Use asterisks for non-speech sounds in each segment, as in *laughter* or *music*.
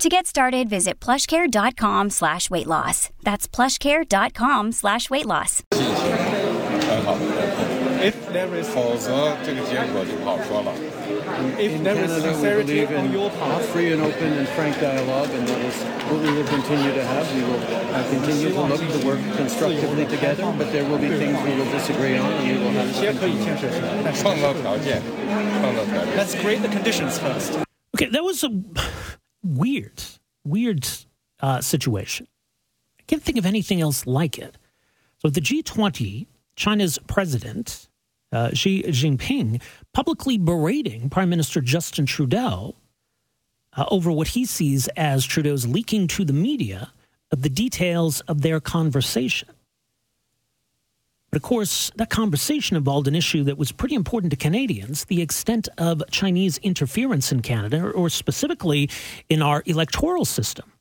To get started, visit plushcare.com slash weight loss. That's plushcare.com slash weight loss. 很好， If there is 否则这个结果就不好说了。 if In there is Canada, we sincerity believe on in your part, free and open and frank dialogue, and that is what we will continue to have. We will uh, continue to look to work constructively together, but there will be things we will disagree on, and we will have 些 to 可以 continue. 建设起来。但是创造条件，创造条件。 Let's create the conditions first. Okay, that was a weird, weird uh, situation. I can't think of anything else like it. So, the G20, China's president, uh, Xi Jinping, publicly berating Prime Minister Justin Trudeau uh, over what he sees as Trudeau's leaking to the media of the details of their conversation. But of course, that conversation involved an issue that was pretty important to Canadians the extent of Chinese interference in Canada, or specifically in our electoral system,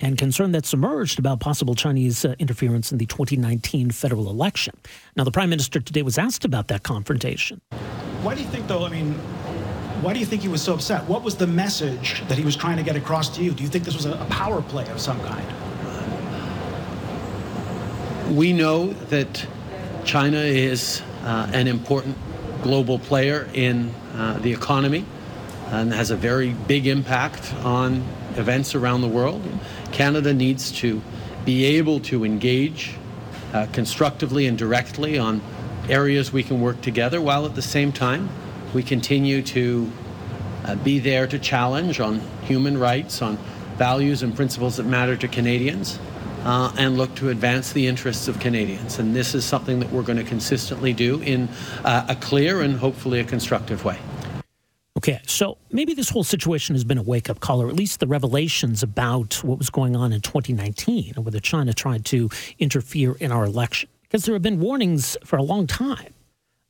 and concern that's emerged about possible Chinese uh, interference in the 2019 federal election. Now, the Prime Minister today was asked about that confrontation. Why do you think, though? I mean, why do you think he was so upset? What was the message that he was trying to get across to you? Do you think this was a, a power play of some kind? We know that China is uh, an important global player in uh, the economy and has a very big impact on events around the world. Canada needs to be able to engage uh, constructively and directly on areas we can work together, while at the same time we continue to uh, be there to challenge on human rights, on values and principles that matter to Canadians, uh, and look to advance the interests of Canadians. And this is something that we're going to consistently do in uh, a clear and hopefully a constructive way. Okay, so maybe this whole situation has been a wake up call, or at least the revelations about what was going on in 2019 and whether China tried to interfere in our election. Because there have been warnings for a long time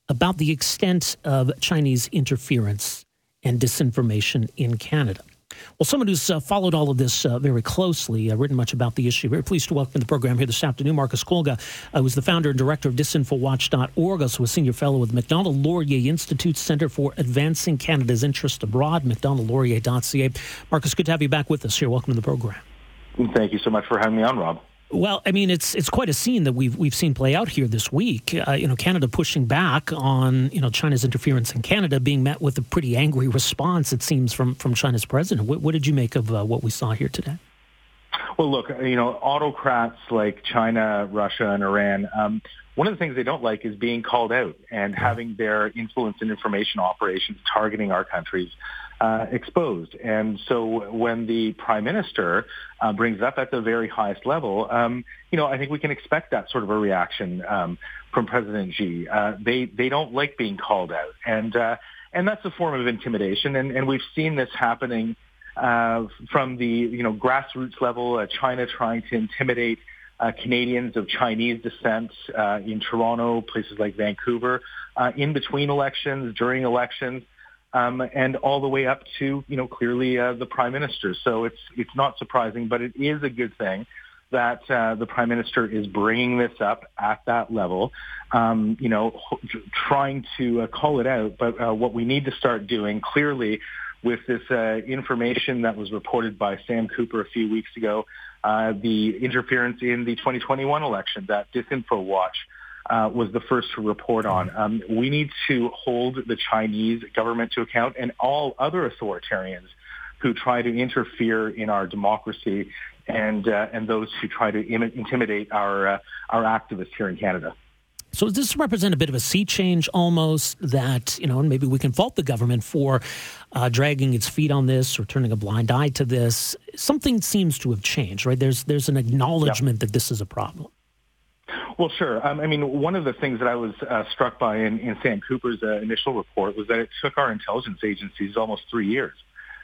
about the extent of Chinese interference and disinformation in Canada. Well, someone who's uh, followed all of this uh, very closely, uh, written much about the issue. Very pleased to welcome to the program here this afternoon Marcus Kolga, uh, who's the founder and director of disinfowatch.org, also a senior fellow with Macdonald Laurier Institute Center for Advancing Canada's Interest Abroad, macdonaldlaurier.ca. Marcus, good to have you back with us here. Welcome to the program. Thank you so much for having me on, Rob. Well, I mean, it's it's quite a scene that we've we've seen play out here this week. Uh, you know, Canada pushing back on you know China's interference in Canada, being met with a pretty angry *laughs* response. It seems from from China's president. What, what did you make of uh, what we saw here today? Well, look, you know, autocrats like China, Russia, and Iran. Um, one of the things they don't like is being called out and having their influence and information operations targeting our countries uh, exposed. And so when the prime minister uh, brings up at the very highest level, um, you know, I think we can expect that sort of a reaction um, from President Xi. Uh, they they don't like being called out, and uh, and that's a form of intimidation. And, and we've seen this happening uh, from the you know grassroots level. China trying to intimidate. Uh, Canadians of Chinese descent uh, in Toronto, places like Vancouver, uh, in between elections, during elections um, and all the way up to you know clearly uh, the prime minister. So it's it's not surprising, but it is a good thing that uh, the prime minister is bringing this up at that level. Um, you know, trying to uh, call it out. But uh, what we need to start doing clearly with this uh, information that was reported by Sam Cooper a few weeks ago, uh, the interference in the 2021 election that DisinfoWatch uh, was the first to report on. Um, we need to hold the Chinese government to account and all other authoritarians who try to interfere in our democracy and uh, and those who try to Im- intimidate our uh, our activists here in Canada. So does this represent a bit of a sea change almost that, you know, and maybe we can fault the government for uh, dragging its feet on this or turning a blind eye to this. Something seems to have changed, right? There's there's an acknowledgement that this is a problem. Well, sure. Um, I mean, one of the things that I was uh, struck by in, in Sam Cooper's uh, initial report was that it took our intelligence agencies almost three years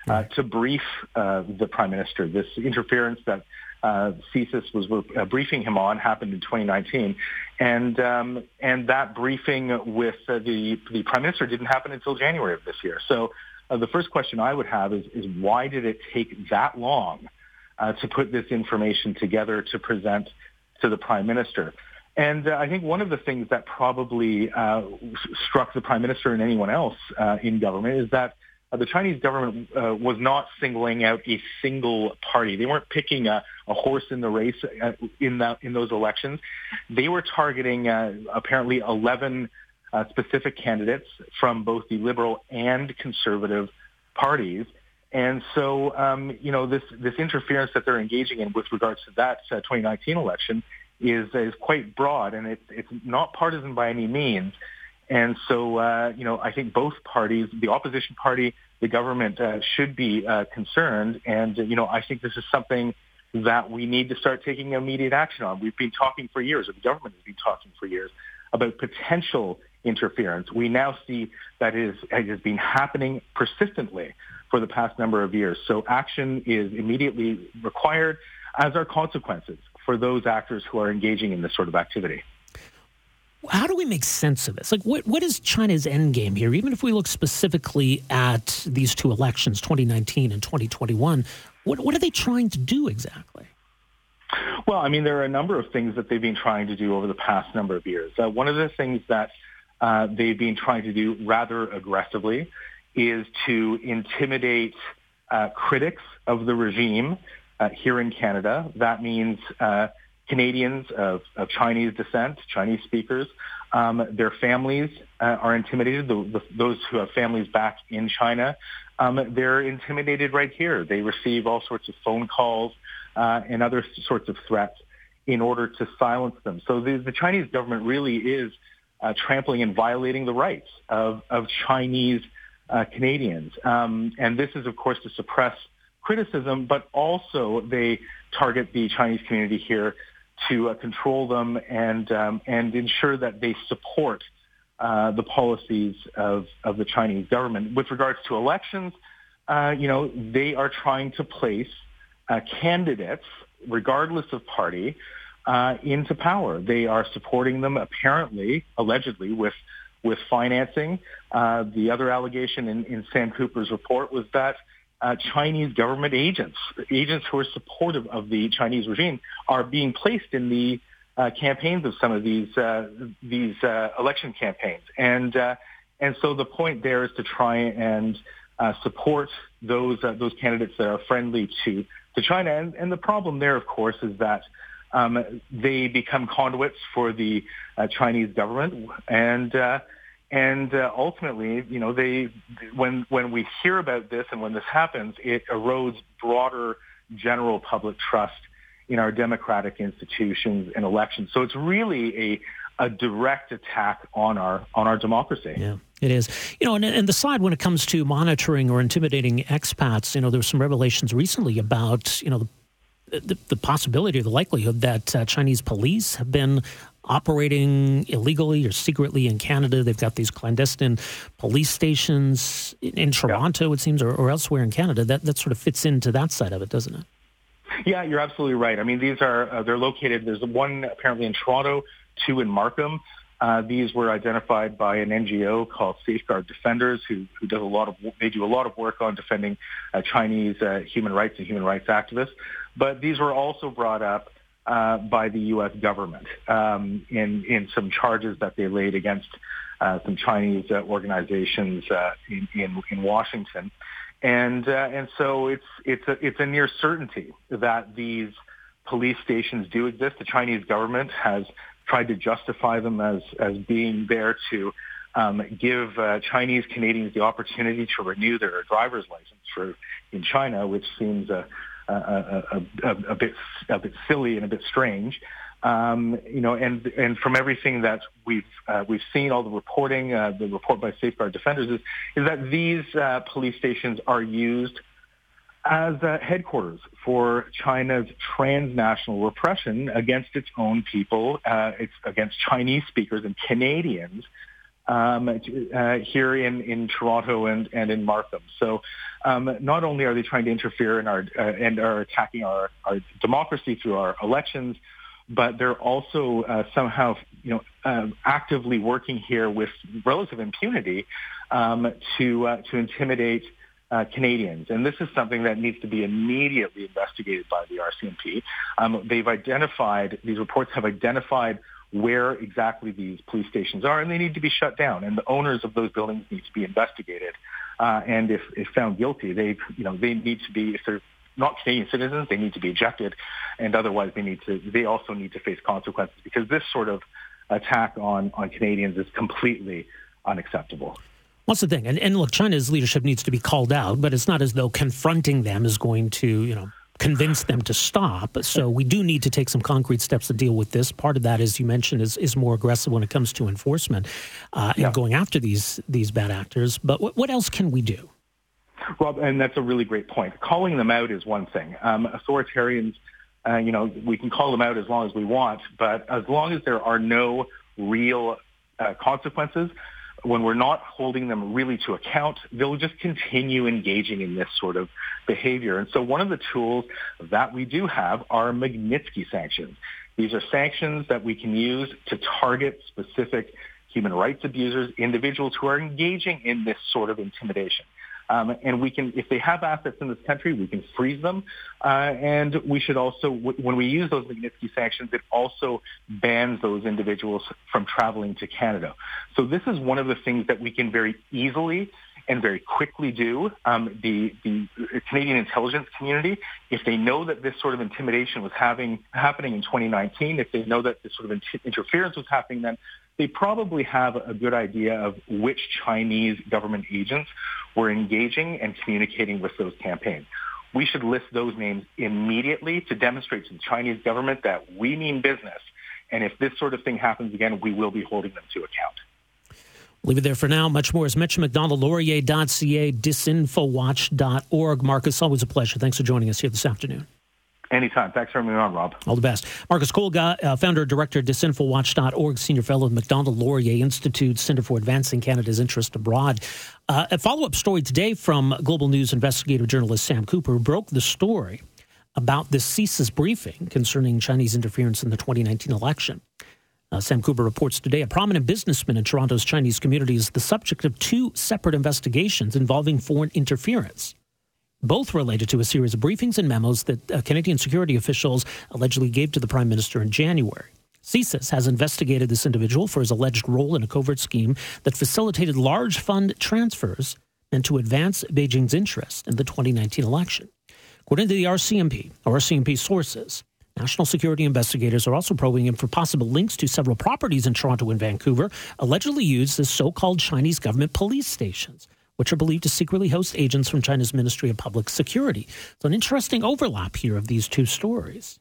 uh, to brief uh, the prime minister. This interference that uh, CSIS was uh, briefing him on happened in 2019, and um, and that briefing with uh, the the prime minister didn't happen until January of this year. So uh, the first question I would have is is why did it take that long uh, to put this information together to present to the prime minister? And uh, I think one of the things that probably uh, struck the prime minister and anyone else uh, in government is that uh, the Chinese government uh, was not singling out a single party. They weren't picking a, a horse in the race uh, in that in those elections. They were targeting apparently 11 uh, specific candidates from both the liberal and conservative parties. And so, um, you know, this this interference that they're engaging in with regards to that uh, 2019 election is is quite broad, and it's it's not partisan by any means. And so, uh, you know, I think both parties, the opposition party, the government, uh, should be uh, concerned. And, you know, I think this is something that we need to start taking immediate action on. We've been talking for years, or the government has been talking for years, about potential interference. We now see that it, is, it has been happening persistently for the past number of years. So action is immediately required, as are consequences for those actors who are engaging in this sort of activity how do we make sense of this? Like, what, what is China's end game here? Even if we look specifically at these two elections, 2019 and 2021, what, what are they trying to do exactly? Well, I mean, there are a number of things that they've been trying to do over the past number of years. Uh, one of the things that uh, they've been trying to do rather aggressively is to intimidate uh, critics of the regime uh, here in Canada. That means uh, Canadians of, of Chinese descent, Chinese speakers. Um, their families uh, are intimidated. The, the, those who have families back in China, um, they're intimidated right here. They receive all sorts of phone calls and other sorts of threats in order to silence them. So the, the Chinese government really is uh, trampling and violating the rights of, of Chinese uh, Canadians. Um, and this is, of course, to suppress criticism, but also they target the Chinese community here to uh, control them and um, and ensure that they support uh, the policies of, of the Chinese government. With regards to elections, uh, you know, they are trying to place uh, candidates, regardless of party, uh, into power. They are supporting them, apparently, allegedly, with with financing. Uh, the other allegation in, in Sam Cooper's report was that uh, Chinese government agents, agents who are supportive of the Chinese regime, are being placed in the uh, campaigns of some of these uh, these uh, election campaigns, and uh, and so the point there is to try and uh, support those those candidates that are friendly to to China, and, and the problem there, of course, is that. Um, they become conduits for the Chinese government, and and uh, ultimately, you know, they when when we hear about this and when this happens, it erodes broader general public trust in our democratic institutions and elections. So it's really a a direct attack on our on our democracy. Yeah. It is, you know, and, and the side when it comes to monitoring or intimidating expats, you know, there were some revelations recently about, you know, the, the, the possibility or the likelihood that uh, Chinese police have been operating illegally or secretly in Canada. They've got these clandestine police stations in, in Toronto, yeah. it seems, or, or, elsewhere in Canada. That that sort of fits into that side of it, doesn't it? Yeah, you're absolutely right. I mean, these are uh, they're located. There's one apparently in Toronto, two in Markham. Uh, these were identified by an NGO called Safeguard Defenders, who, who does a lot of they do a lot of work on defending uh, Chinese uh, human rights and human rights activists. But these were also brought up uh, by the U.S. government um, in in some charges that they laid against uh, some Chinese organizations in, in, in Washington, and and so it's it's a it's a near certainty that these police stations do exist. The Chinese government has tried to justify them as as being there to um, give uh, Chinese Canadians the opportunity to renew their driver's license for in China, which seems a a, a, a, bit a bit silly and a bit strange. Um, you know, and and from everything that we've uh, we've seen, all the reporting, uh, the report by Safeguard Defenders is is that these uh, police stations are used as uh, headquarters for China's transnational repression against its own people, uh, it's against Chinese speakers and Canadians um, uh, here in, in Toronto and, and in Markham. So um, not only are they trying to interfere in our uh, and are attacking our, our democracy through our elections, but they're also uh, somehow, you know, uh, actively working here with relative impunity um, to uh, to intimidate uh, Canadians. And this is something that needs to be immediately investigated by the RCMP. Um, they've identified these reports have identified where exactly these police stations are, and they need to be shut down. And the owners of those buildings need to be investigated. Uh, and if, if found guilty, they you know they need to be if they're not Canadian citizens, they need to be ejected, and otherwise they need to they also need to face consequences because this sort of attack on on Canadians is completely unacceptable. What's the thing? And, and look, China's leadership needs to be called out, but it's not as though confronting them is going to, you know, convince them to stop. So we do need to take some concrete steps to deal with this. Part of that, as you mentioned, is, is more aggressive when it comes to enforcement uh, and yeah. going after these these bad actors. But what, what else can we do? Rob, and that's a really great point. Calling them out is one thing. Um, authoritarians, uh, you know, we can call them out as long as we want, but as long as there are no real uh, consequences, when we're not holding them really to account, they'll just continue engaging in this sort of behavior. And so one of the tools that we do have are Magnitsky sanctions. These are sanctions that we can use to target specific human rights abusers, individuals who are engaging in this sort of intimidation. Um, and we can, if they have assets in this country, we can freeze them. Uh, and we should also, when we use those Magnitsky sanctions, it also bans those individuals from traveling to Canada. So this is one of the things that we can very easily and very quickly do. Um, the, the Canadian intelligence community, if they know that this sort of intimidation was having happening in 2019, if they know that this sort of inter- interference was happening then, they probably have a good idea of which Chinese government agents were engaging and communicating with those campaigns. We should list those names immediately to demonstrate to the Chinese government that we mean business. And if this sort of thing happens again, we will be holding them to account. Leave it there for now. Much more is mentioned. MacDonaldLaurier.ca, disinfowatch.org. Marcus, always a pleasure. Thanks for joining us here this afternoon. Anytime. Thanks for having me on, Rob. All the best. Marcus Kolga, uh, founder and director of disinfowatch.org, senior fellow of Macdonald Laurier Institute, Center for Advancing Canada's Interest Abroad. Uh, a follow up story today from Global News investigative journalist Sam Cooper, who broke the story about the CSIS briefing concerning Chinese interference in the 2019 election. Uh, Sam Cooper reports today a prominent businessman in Toronto's Chinese community is the subject of two separate investigations involving foreign interference both related to a series of briefings and memos that uh, Canadian security officials allegedly gave to the Prime Minister in January. CSIS has investigated this individual for his alleged role in a covert scheme that facilitated large fund transfers and to advance Beijing's interest in the 2019 election. According to the RCMP, or RCMP sources, national security investigators are also probing him for possible links to several properties in Toronto and Vancouver, allegedly used as so called Chinese government police stations which are believed to secretly host agents from China's Ministry of Public Security. So, an interesting overlap here of these two stories.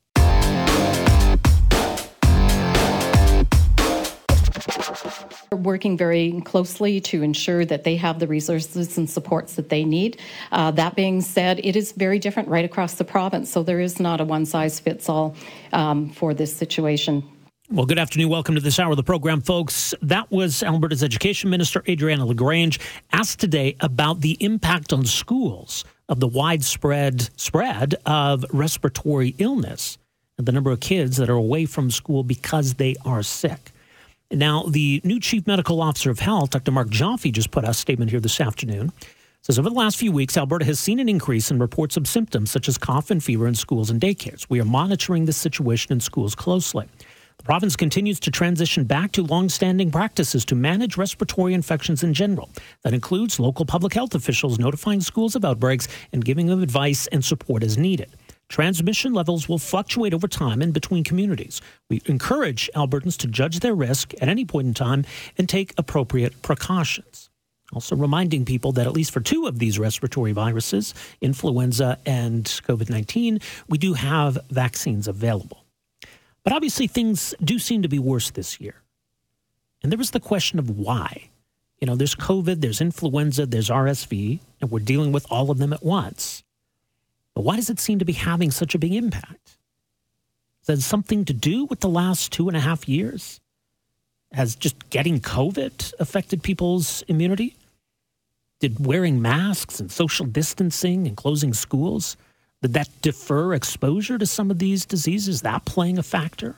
working very closely to ensure that they have the resources and supports that they need. Uh, that being said, it is very different right across the province, so there is not a one size fits all um, for this situation. Well, good afternoon. Welcome to this hour of the program, folks. That was Alberta's Education Minister, Adriana LaGrange, asked today about the impact on schools of the widespread spread of respiratory illness and the number of kids that are away from school because they are sick. Now, the new Chief Medical Officer of Health, Dr. Mark Joffe, just put out a statement here this afternoon. It Says over the last few weeks, Alberta has seen an increase in reports of symptoms such as cough and fever in schools and daycares. We are monitoring the situation in schools closely. The province continues to transition back to long-standing practices to manage respiratory infections in general. That includes local public health officials notifying schools of outbreaks and giving them advice and support as needed. Transmission levels will fluctuate over time and between communities. We encourage Albertans to judge their risk at any point in time and take appropriate precautions. Also, reminding people that at least for two of these respiratory viruses, influenza and COVID 19, we do have vaccines available. But obviously, things do seem to be worse this year. And there was the question of why. You know, there's COVID, there's influenza, there's RSV, and we're dealing with all of them at once. But why does it seem to be having such a big impact? Is that something to do with the last two and a half years? Has just getting COVID affected people's immunity? Did wearing masks and social distancing and closing schools, did that defer exposure to some of these diseases? That playing a factor?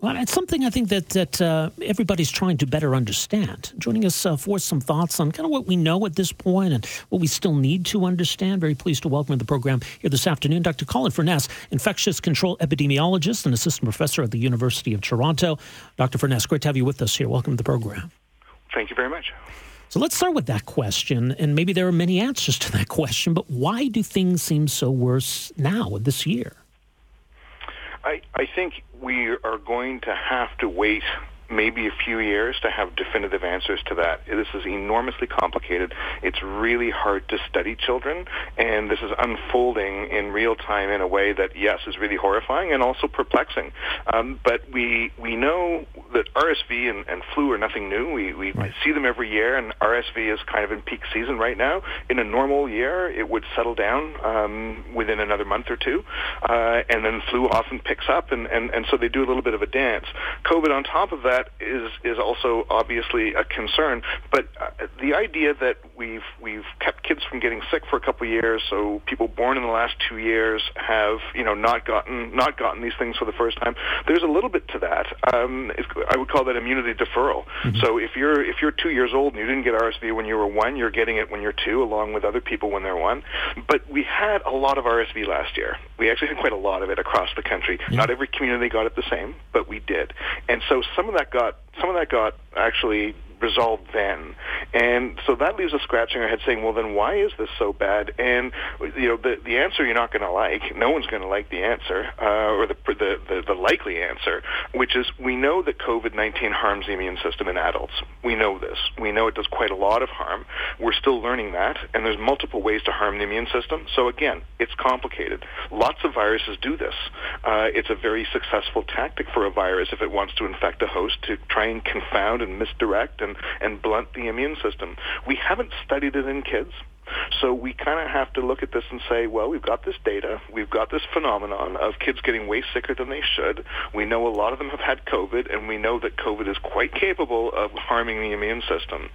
Well, it's something I think that that uh, everybody's trying to better understand. Joining us uh, for some thoughts on kind of what we know at this point and what we still need to understand. Very pleased to welcome to the program here this afternoon, Dr. Colin Furness, infectious control epidemiologist and assistant professor at the University of Toronto. Dr. Furness, great to have you with us here. Welcome to the program. Thank you very much. So let's start with that question, and maybe there are many answers to that *laughs* question. But why do things seem so worse now this year? I, I think we are going to have to wait maybe a few years to have definitive answers to that. This is enormously complicated. It's really hard to study children, and this is unfolding in real time in a way that, yes, is really horrifying and also perplexing. Um, but we we know that RSV and, and flu are nothing new. We we right. see them every year, and RSV is kind of in peak season right now. In a normal year, it would settle down um, within another month or two, uh, and then flu often picks up, and, and, and so they do a little bit of a dance. COVID on top of that is is also obviously a concern. But uh, the idea that we've we've kept kids from getting sick for a couple of years, so people born in the last two years have you know not gotten not gotten these things for the first time. There's a little bit to that. Um, I would call that immunity deferral. Mm-hmm. So if you're if you're two years old and you didn't get RSV when you were one, you're getting it when you're two, along with other people when they're one. But we had a lot of RSV last year. We actually had quite a lot of it across the country. Yeah. Not every community got it the same, but we did. And so some of that got some of that got actually resolved then. And so that leaves us scratching our head saying, well, then why is this so bad? And, you know, the, the answer you're not going to like, no one's going to like the answer, uh, or the, the, the, the likely answer, which is we know that COVID-19 harms the immune system in adults. We know this. We know it does quite a lot of harm. We're still learning that, and there's multiple ways to harm the immune system. So again, it's complicated. Lots of viruses do this. Uh, it's a very successful tactic for a virus if it wants to infect a host to try and confound and misdirect and, and blunt the immune system. We haven't studied it in kids. So we kind of have to look at this and say, well, we've got this data, we've got this phenomenon of kids getting way sicker than they should. We know a lot of them have had COVID, and we know that COVID is quite capable of harming the immune system.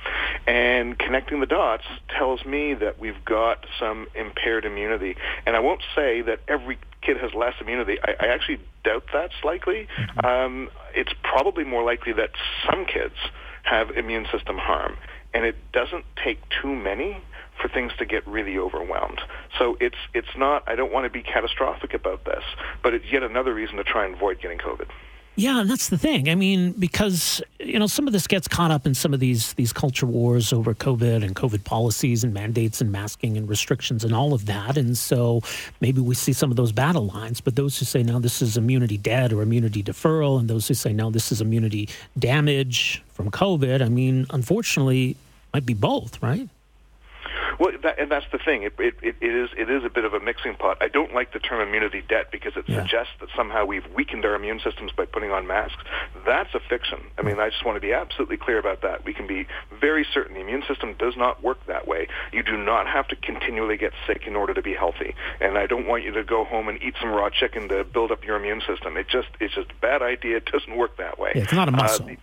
And connecting the dots tells me that we've got some impaired immunity. And I won't say that every kid has less immunity. I, I actually doubt that's likely. Mm-hmm. Um, it's probably more likely that some kids have immune system harm. And it doesn't take too many for things to get really overwhelmed. So it's it's not. I don't want to be catastrophic about this, but it's yet another reason to try and avoid getting COVID. Yeah, and that's the thing. I mean, because you know some of this gets caught up in some of these these culture wars over COVID and COVID policies and mandates and masking and restrictions and all of that, and so maybe we see some of those battle lines. But those who say now this is immunity dead or immunity deferral, and those who say now this is immunity damage from COVID, I mean, unfortunately, might be both, right? Well, that, and that's the thing. It, it, it is it is a bit of a mixing pot. I don't like the term immunity debt because it yeah. suggests that somehow we've weakened our immune systems by putting on masks. That's a fiction. I mean, I just want to be absolutely clear about that. We can be very certain the immune system does not work that way. You do not have to continually get sick in order to be healthy. And I don't want you to go home and eat some raw chicken to build up your immune system. It just it's just a bad idea. It doesn't work that way. Yeah, it's not a muscle. Uh,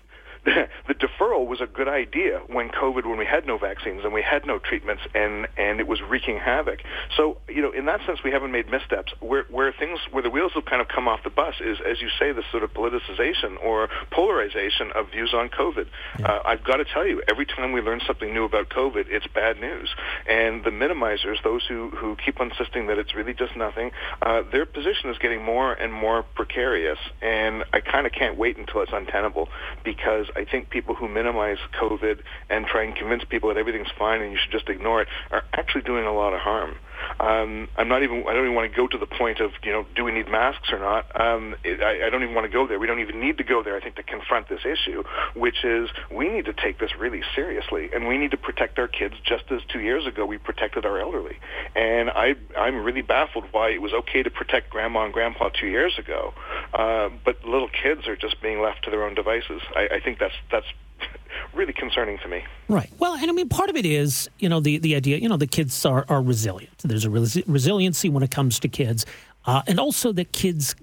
*laughs* the deferral was a good idea when COVID, when we had no vaccines and we had no treatments, and and it was wreaking havoc. So you know, in that sense, we haven't made missteps. Where where things where the wheels have kind of come off the bus is, as you say, the sort of politicization or polarization of views on COVID. Yeah. Uh, I've got to tell you, every time we learn something new about COVID, it's bad news. And the minimizers, those who who keep insisting that it's really just nothing, uh, their position is getting more and more precarious. And I kind of can't wait until it's untenable because I think people who minimize COVID and try and convince people that everything's fine and you should just ignore it are actually doing a lot of harm. Um, I'm not even. I don't even want to go to the point of you know, do we need masks or not? Um, it, I, I don't even want to go there. We don't even need to go there. I think to confront this issue, which is we need to take this really seriously, and we need to protect our kids just as two years ago we protected our elderly. And I, I'm really baffled why it was okay to protect grandma and grandpa two years ago, uh, but little kids are just being left to their own devices. I, I think that's that's really concerning to me. Right. Well, and I mean, part of it is, you know, the, the idea, you know, the kids are, are resilient. There's a resi- resiliency when it comes to kids, uh, and also that kids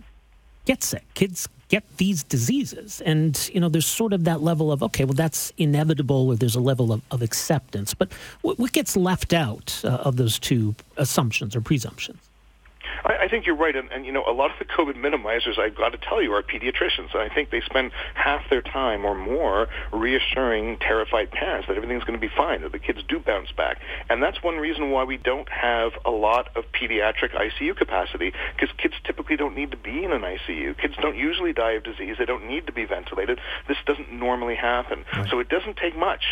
get sick. Kids get these diseases. And, you know, there's sort of that level of, okay, well, that's inevitable, or there's a level of, of acceptance. But what, what gets left out uh, of those two assumptions or presumptions? I, I think you're right, and, and you know, a lot of the COVID minimizers, I've got to tell you, are pediatricians, and I think they spend half their time or more reassuring terrified parents that everything's going to be fine, that the kids do bounce back, and that's one reason why we don't have a lot of pediatric ICU capacity, because kids typically don't need to be in an ICU. Kids don't usually die of disease; they don't need to be ventilated. This doesn't normally happen, right. so it doesn't take much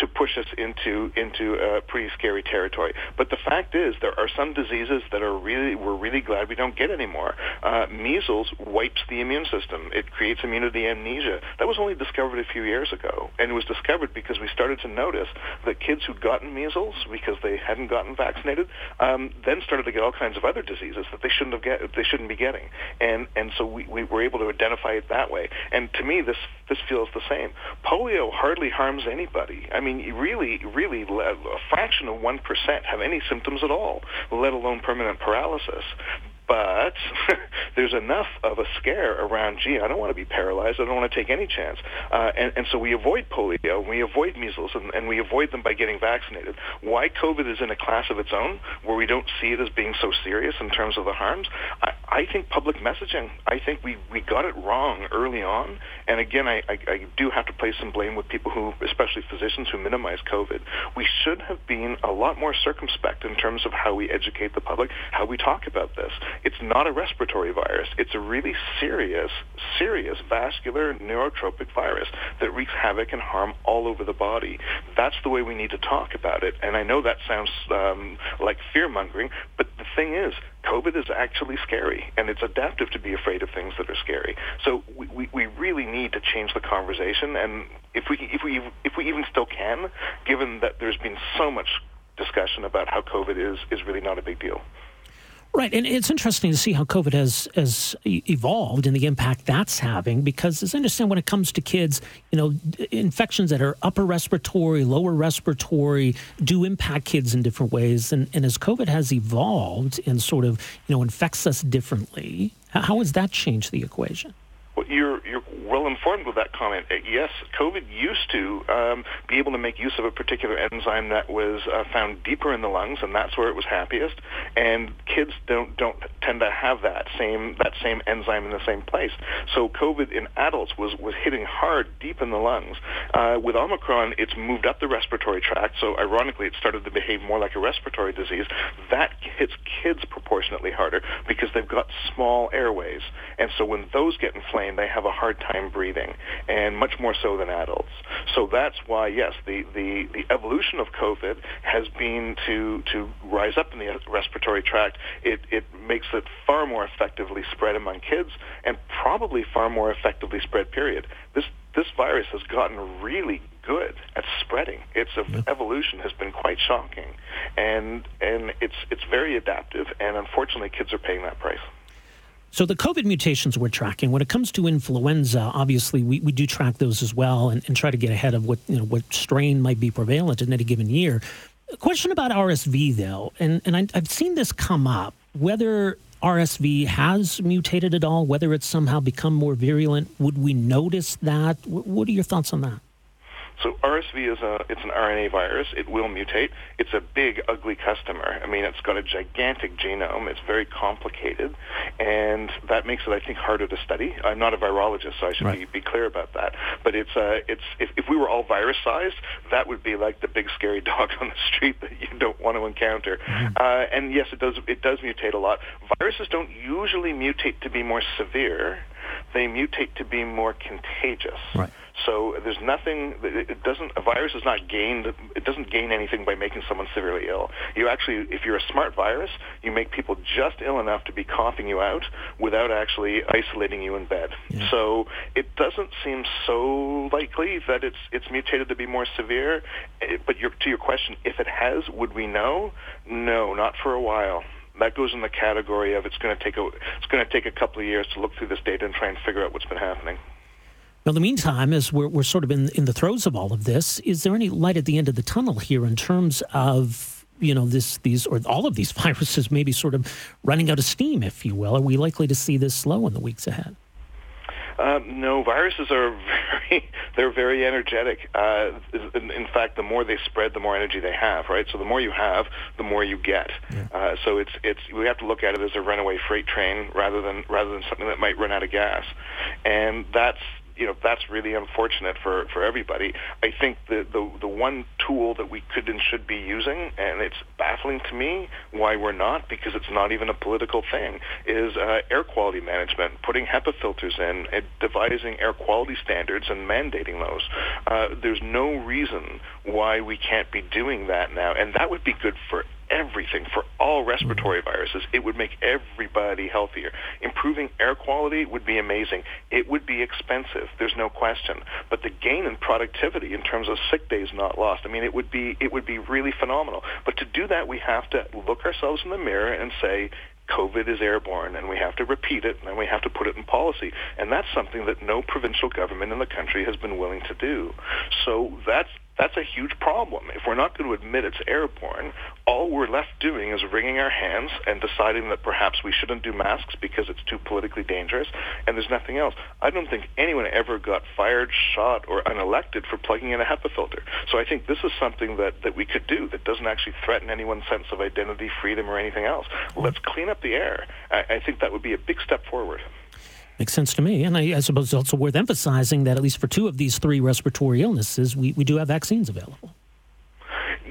to push us into into uh, pretty scary territory. But the fact is, there are some diseases that are really we're really glad we don't get anymore. Uh, measles wipes the immune system. It creates immunity amnesia. That was only discovered a few years ago, and it was discovered because we started to notice that kids who'd gotten measles because they hadn't gotten vaccinated, um, then started to get all kinds of other diseases that they shouldn't have get they shouldn't be getting, and and so we, we were able to identify it that way. And to me, this this feels the same. Polio hardly harms anybody. I mean, really, really, a fraction of 1% have any symptoms at all, let alone permanent paralysis but *laughs* there's enough of a scare around, gee, I don't want to be paralyzed. I don't want to take any chance. Uh, and, and so we avoid polio, we avoid measles, and, and we avoid them by getting vaccinated. Why COVID is in a class of its own, where we don't see it as being so serious in terms of the harms, I, I think public messaging. I think we, we got it wrong early on. And again, I, I, I do have to place some blame with people who, especially physicians, who minimize COVID. We should have been a lot more circumspect in terms of how we educate the public, how we talk about this. It's not a respiratory virus. It's a really serious, serious vascular neurotropic virus that wreaks havoc and harm all over the body. That's the way we need to talk about it. And I know that sounds um, like fear mongering, but the thing is, COVID is actually scary, and it's adaptive to be afraid of things that are scary. So we, we, we really need to change the conversation, and if we if we if we even still can, given that there's been so much discussion about how COVID is is really not a big deal. Right, and it's interesting to see how COVID has has evolved and the impact that's having. Because as I understand, when it comes to kids, you know, infections that are upper respiratory, lower respiratory, do impact kids in different ways. And, and as COVID has evolved and sort of you know infects us differently, how has that changed the equation? Well, you're well informed with that comment. Uh, yes, COVID used to um, be able to make use of a particular enzyme that was uh, found deeper in the lungs, and that's where it was happiest. And kids don't don't tend to have that same that same enzyme in the same place. So COVID in adults was was hitting hard deep in the lungs. Uh, with Omicron, it's moved up the respiratory tract. So ironically, it started to behave more like a respiratory disease. That hits kids proportionately harder because they've got small airways, and so when those get inflamed, they have a hard time breathing, and much more so than adults. So that's why, yes, the, the, the evolution of COVID has been to, to rise up in the respiratory tract. It, it makes it far more effectively spread among kids and probably far more effectively spread, period. This, this virus has gotten really good at spreading. Its evolution has been quite shocking, and and it's it's very adaptive. And unfortunately, kids are paying that price. So the COVID mutations we're tracking, when it comes to influenza, obviously we, we do track those as well and, and try to get ahead of what you know what strain might be prevalent in any given year. A question about RSV though, and, and I, I've seen this come up, whether RSV has mutated at all, whether it's somehow become more virulent. Would we notice that? What are your thoughts on that? So RSV is a it's an RNA virus. It will mutate. It's a big, ugly customer. I mean, it's got a gigantic genome. It's very complicated, and that makes it, I think, harder to study. I'm not a virologist, so I should right. be, be clear about that. But it's uh, it's if, if we were all virus sized, that would be like the big scary *laughs* dog on the street that you don't want to encounter. Mm-hmm. Uh, and yes, it does it does mutate a lot. Viruses don't usually mutate to be more severe. They mutate to be more contagious. Right. So there's nothing. It doesn't. A virus is not gained. It doesn't gain anything by making someone severely ill. You actually, if you're a smart virus, you make people just ill enough to be coughing you out without actually isolating you in bed. Yeah. So it doesn't seem so likely that it's it's mutated to be more severe. Eh, but your, to your question, if it has, would we know? No, not for a while that goes in the category of it's going to take a it's going to take a couple of years to look through this data and try and figure out what's been happening. Now, in the meantime, as we're, we're sort of in, in the throes of all of this, is there any light at the end of the tunnel here in terms of, you know, this, these, or all of these *laughs* viruses maybe sort of running out of steam, if you will? Are we likely to see this slow in the weeks ahead? Um, no, viruses are *laughs* very they're very energetic. Uh, in, in, fact, the more they spread, the more energy they have. Right. So the more you have, the more you get. Yeah. Uh, so it's it's we have to look at it as a runaway freight train rather than rather than something that might run out of gas, and that's you know that's really unfortunate for for everybody. I think the the the one tool that we could and should be using, and it's baffling to me why we're not, because it's not even a political thing, is uh, air quality management, putting HEPA filters in, and devising air quality standards and mandating those. Uh, there's no reason why we can't be doing that now, and that would be good for everything for all respiratory mm. viruses. It would make everybody healthier. Improving air quality would be amazing. It would be expensive. There's no question. But the gain in productivity in terms of sick days not lost, I mean, it would be it would be really phenomenal. But to do that, we have to look ourselves in the mirror and say, COVID is airborne, and we have to repeat it, and we have to put it in policy. And that's something that no provincial government in the country has been willing to do. So that's that's a huge problem. If we're not going to admit it's airborne, all we're left doing is wringing our hands and deciding that perhaps we shouldn't do masks because it's too politically dangerous, and there's nothing else. I don't think anyone ever got fired, shot, or unelected for plugging in a HEPA filter. So I think this is something that, that we could do that doesn't actually threaten anyone's sense of identity, freedom, or anything else. Let's clean up the air. I, I think that would be a big step forward. Makes sense to me. And I, I, suppose it's also worth emphasizing that at least for two of these three respiratory illnesses, we, we do have vaccines available.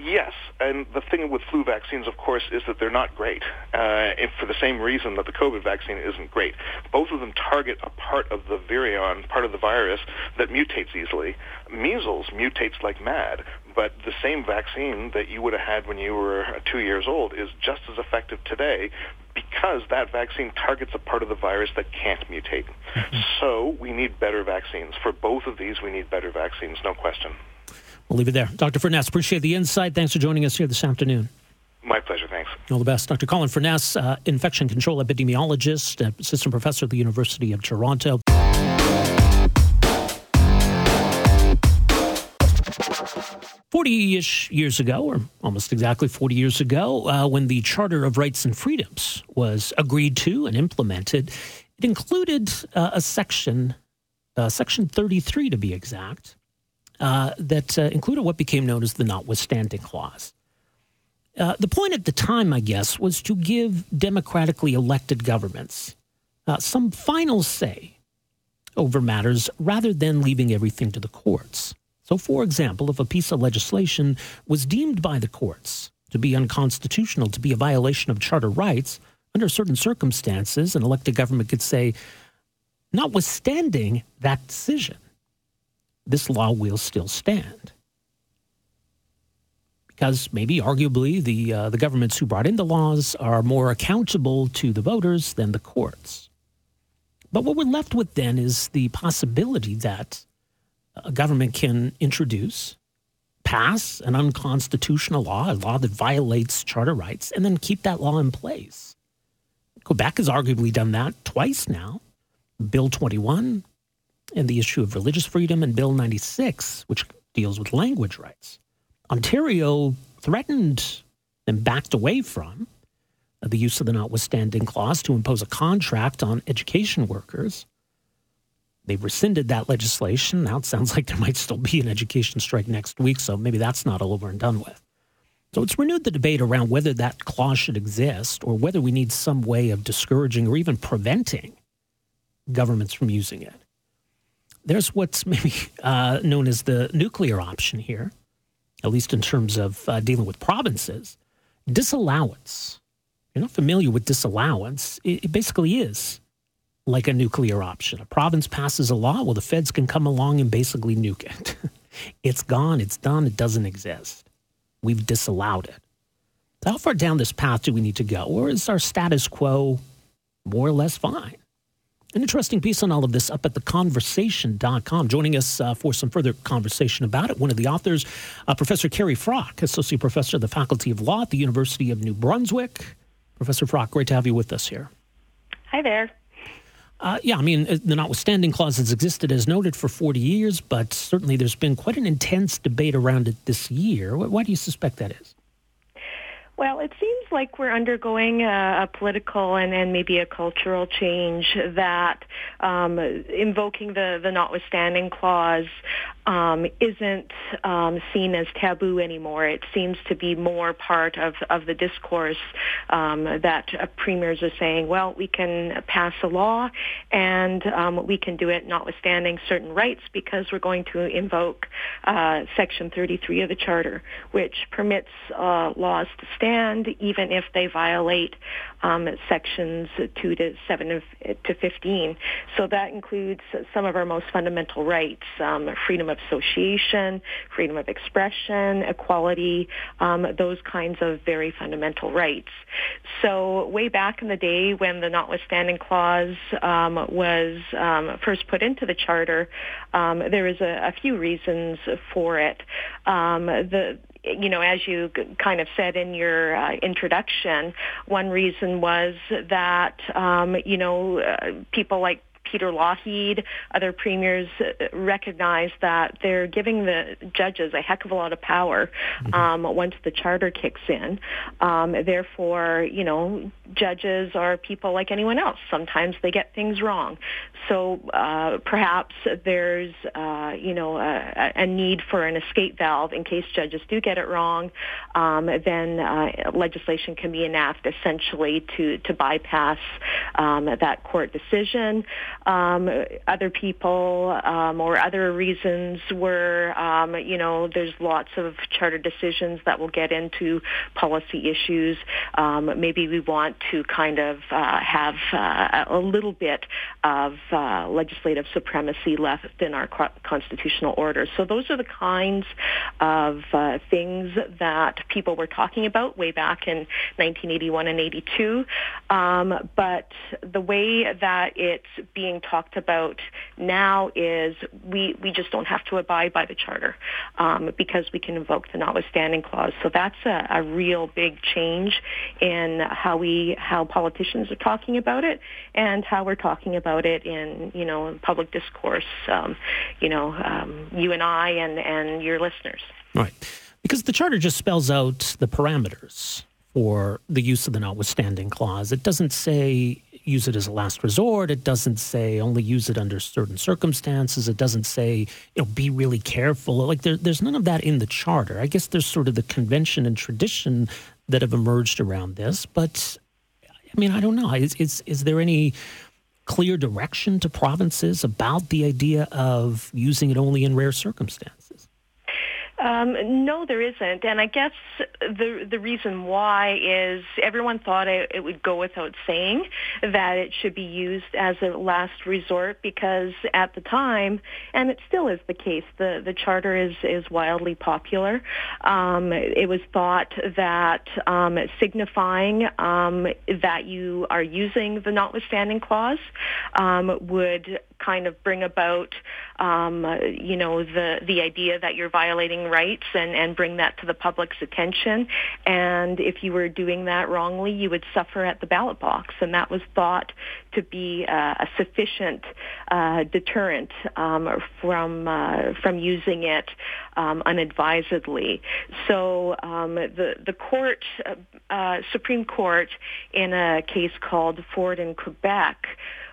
Yes, and the thing with flu vaccines, of course, is that they're not great, uh, for the same reason that the COVID vaccine isn't great. Both of them target a part of the virion, part of the virus, that mutates easily. Measles mutates like mad, but the same vaccine that you would have had when you were two years old is just as effective today because that vaccine targets a part of the virus that can't mutate. Mm-hmm. So we need better vaccines. For both of these, we need better vaccines, no question. We'll leave it there. Dr. Furness, appreciate the insight. Thanks for joining us here this afternoon. My pleasure. Thanks. All the best. Dr. Colin Furness, uh, infection control epidemiologist, uh, assistant professor at the University of Toronto. 40 ish years ago, or almost exactly 40 years ago, uh, when the Charter of Rights and Freedoms was agreed to and implemented, it included uh, a section, uh, Section 33 to be exact, uh, that uh, included what became known as the Notwithstanding Clause. Uh, the point at the time, I guess, was to give democratically elected governments some final say over matters rather than leaving everything to the courts. So, for example, if a piece of legislation was deemed by the courts to be unconstitutional, to be a violation of charter rights, under certain circumstances, an elected government could say, notwithstanding that decision, this law will still stand. Because maybe, arguably, the, uh, the governments who brought in the laws are more accountable to the voters than the courts. But what we're left with then is the possibility that a government can introduce, pass an unconstitutional law, a law that violates charter rights, and then keep that law in place. Quebec has arguably done that twice now. Bill 21 and the issue of religious freedom, and Bill 96, which deals with language rights. Ontario threatened and backed away from the use of the notwithstanding clause to impose a contract on education workers They've rescinded that legislation. Now it sounds *laughs* like there might still be an education strike next week, so maybe that's not all over and done with. So it's renewed the debate around whether that clause should exist or whether we need some way of discouraging or even preventing governments from using it. There's what's maybe uh, known as the nuclear option here, at least in terms of uh, dealing with provinces. Disallowance. You're not familiar with disallowance. It, it basically is like a nuclear option. A province passes a law, well, the feds can come along and basically nuke it. *laughs* it's gone, it's done, it doesn't exist. We've disallowed it. how far down this path do we need to go? Or is our status quo more or less fine? An interesting piece on all of this up at theconversation.com. Joining us uh, for some further conversation about it, one of the authors, uh, Professor Kerri Froc, Associate Professor of the Faculty of Law at the University of New Brunswick. Professor Froc, great to have you with us here. Hi there. Uh, yeah, I mean, uh, the notwithstanding clause has existed as noted for 40 years, but certainly there's been quite an intense debate around it this year. Why do you suspect that is? Well, it seems like we're undergoing a, a political and, and maybe a cultural change that um, invoking the, the notwithstanding clause um, isn't um, seen as taboo anymore. It seems to be more part of, of the discourse um, that uh, premiers are saying, well, we can pass a law and um, we can do it notwithstanding certain rights because we're going to invoke uh, Section 33 of the Charter, which permits uh, laws to stand and even if they violate um, sections 2 to 7 to 15. So that includes some of our most fundamental rights, um, freedom of association, freedom of expression, equality, um, those kinds of very fundamental rights. So way back in the day when the notwithstanding clause um, was um, first put into the charter, um, there was a, a, few reasons for it. the you know, as you kind of said in your uh, introduction, one reason was that, um, you know, uh, people like Peter Lougheed, other premiers uh, recognize that they're giving the judges a heck of a lot of power mm-hmm. um, once the charter kicks in. Um, therefore, you know, judges are people like anyone else. Sometimes they get things wrong. So uh, perhaps there's, uh, you know, a, a, need for an escape valve in case judges do get it wrong. Um, then uh, legislation can be enacted essentially to to bypass um, that court decision. Um, other people um, or other reasons were, um, you know, there's lots of charter decisions that will get into policy issues. Um, maybe we want to kind of uh, have uh, a little bit of uh, legislative supremacy left in our constitutional order. So those are the kinds of uh, things that people were talking about way back in 1981 and 82. Um, but the way that it's being being talked about now is we, we just don't have to abide by the charter um, because we can invoke the notwithstanding clause. So that's a, a real big change in how we how politicians are talking about it and how we're talking about it in you know public discourse. Um, you know, um, you and I and and your listeners. Right, because the charter just spells out the parameters for the use of the notwithstanding clause. It doesn't say use it as a last resort. It doesn't say only use it under certain circumstances. It doesn't say, you know, be really careful. Like there, there's none of that in the charter. I guess there's sort of the convention and tradition that have emerged around this. But I mean, I don't know. Is, is, is there any clear direction to provinces about the idea of using it only in rare circumstances? Um, no, there isn't, and I guess the the reason why is everyone thought it, it, would go without saying that it should be used as a last resort because at the time, and it still is the case, the the charter is is wildly popular. Um, it was thought that um, signifying um, that you are using the notwithstanding clause um, would kind of bring about, um, you know, the the idea that you're violating rights and and bring that to the public's attention. And if you were doing that wrongly, you would suffer at the ballot box, and that was thought to be uh, a sufficient uh, deterrent um, from uh, from using it um, unadvisedly. So um, the the court, uh, Supreme Court, in a case called Ford in Quebec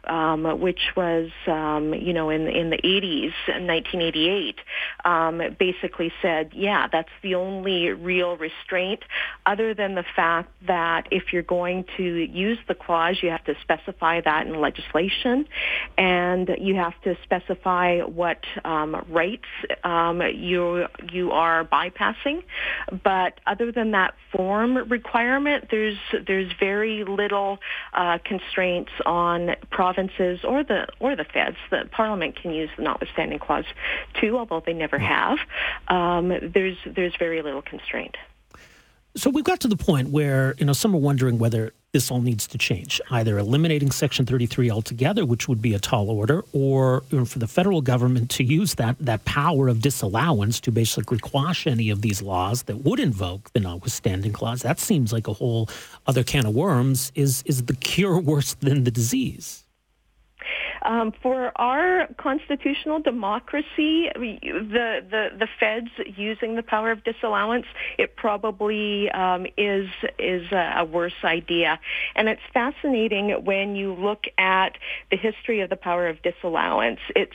um, which was, um, you know, in in the 80s, 1988, um, basically said, yeah, that's the only real restraint, other than the fact that if you're going to use the clause, you have to specify that in legislation, and you have to specify what um, rights um, you you are bypassing. But other than that form requirement, there's there's very little uh, constraints on province provinces or the or the feds, the Parliament can use the notwithstanding clause too, although they never have. Um, there's there's very little constraint. So we've got to the point where you know some are wondering whether this all needs to change, either eliminating Section 33 altogether, which would be a tall order, or you know, for the federal government to use that that power of disallowance to basically quash any of these laws that would invoke the notwithstanding clause. That seems like a whole other can of worms. Is is the cure *laughs* worse than the disease? Um, for our constitutional democracy, the, the, the feds using the power of disallowance, it probably um, is, is a, a worse idea. And it's fascinating when you look at the history of the power of disallowance. It's,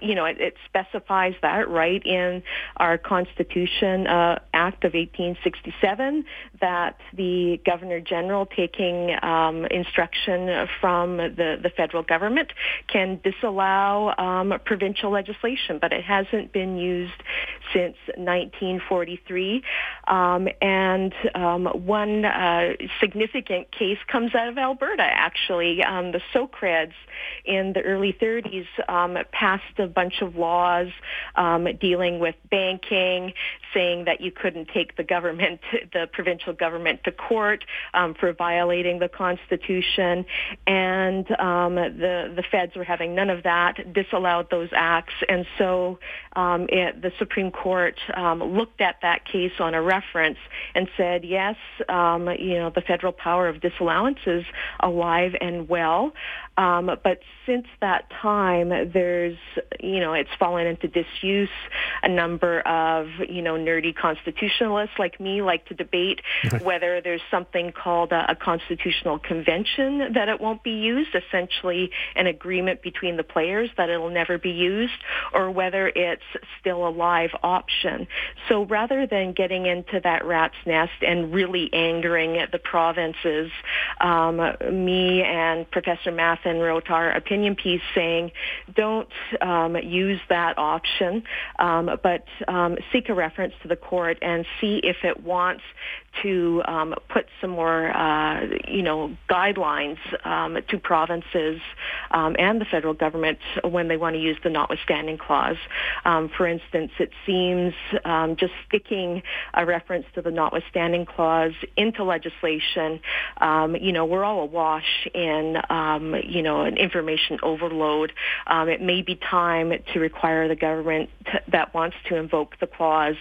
you know, it, it specifies that right in our Constitution uh, Act of 1867 that the Governor General taking um, instruction from the, the federal government can disallow um, provincial legislation, but it hasn't been used since 1943. Um, and um, one uh, significant case comes out of Alberta, actually. Um, the Socreds in the early 30s um, passed a bunch of laws um, dealing with banking, saying that you couldn't take the government, *laughs* the provincial government to court for violating the Constitution. And the, the feds were having none of that, disallowed those acts. And so um, it, the Supreme Court um, looked at that case on a reference and said, yes, um, you know, the federal power of disallowance is alive and well. Um, but since that time, there's, you know, it's fallen into disuse. A number of, you know, nerdy constitutionalists like me like to debate *laughs* whether there's something called a, a constitutional convention that it won't be used, essentially an agreement between the players that it'll never be used, or whether it's still a live option. So rather than getting into that rat's nest and really angering the provinces, um, me and Professor Math wrote our opinion piece saying, don't um, use that option, um, but um, seek a reference to the court and see if it wants to um, put some more, uh, you know, guidelines um, to provinces um, and the federal government when they want to use the notwithstanding clause. Um, for instance, it seems um, just sticking a reference to the notwithstanding clause into legislation, um, you know, we're all awash in, you know, an information overload. it may be time to require the government t- that wants to invoke the clause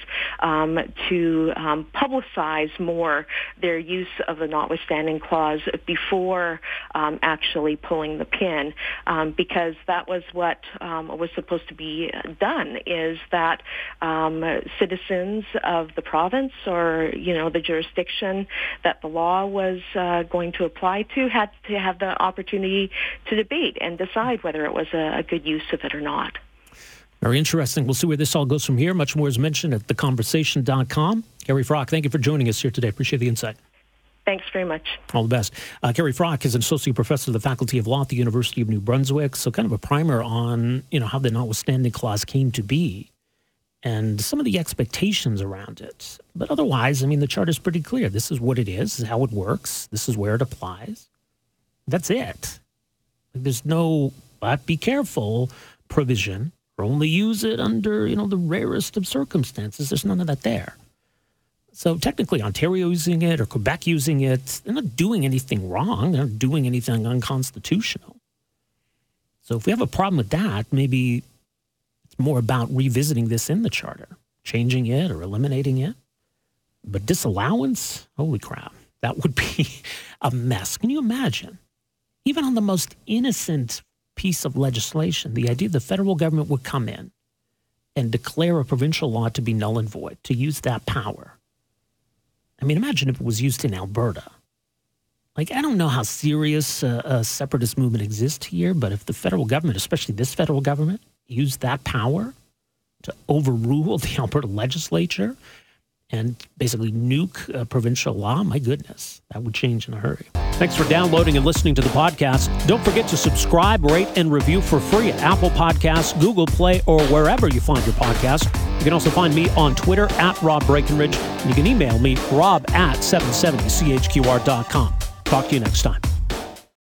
to publicize more their use of the notwithstanding clause before um, actually pulling the pin, um, because that was what um, was supposed to be done. Is that um, citizens of the province or you know the jurisdiction that the law was uh, going to apply to had to have the opportunity to debate and decide whether it was a, a good use of it or not. Very interesting. We'll see where this all goes from here. Much more is mentioned at theconversation.com. Kerri Froc, thank you for joining us here today. Appreciate the insight. Thanks very much. All the best. Uh, Kerri Froc is an associate professor of the Faculty of Law at the University of New Brunswick. So, kind of a primer on you know how the notwithstanding clause came to be and some of the expectations around it. But otherwise, I mean, the chart is pretty clear. This is what it is. This is how it works. This is where it applies. That's it. There's no but be careful provision or only use it under, you know, the rarest of circumstances. There's none of that there. So technically, Ontario using it or Quebec using it, they're not doing anything wrong. They're not doing anything unconstitutional. So if we have a problem with that, maybe it's more about revisiting this in the charter, changing it or eliminating it. But disallowance, holy crap, that would be *laughs* a mess. Can you imagine? Even on the most innocent piece of legislation, the idea the federal government would come in and declare a provincial law to be null and void, to use that power. I mean, imagine if it was used in Alberta. Like, I don't know how serious a, a separatist movement exists here, but if the federal government, especially this federal government, used that power to overrule *laughs* the Alberta legislature and basically nuke a provincial law, my goodness, that would change in a hurry. Thanks for downloading and listening to the podcast. Don't forget to subscribe, rate, and review for free at Apple Podcasts, Google Play, or wherever you find your podcast. You can also find me on Twitter at Rob Breckenridge, and you can email me rob at 770chqr.com. Talk to you next time.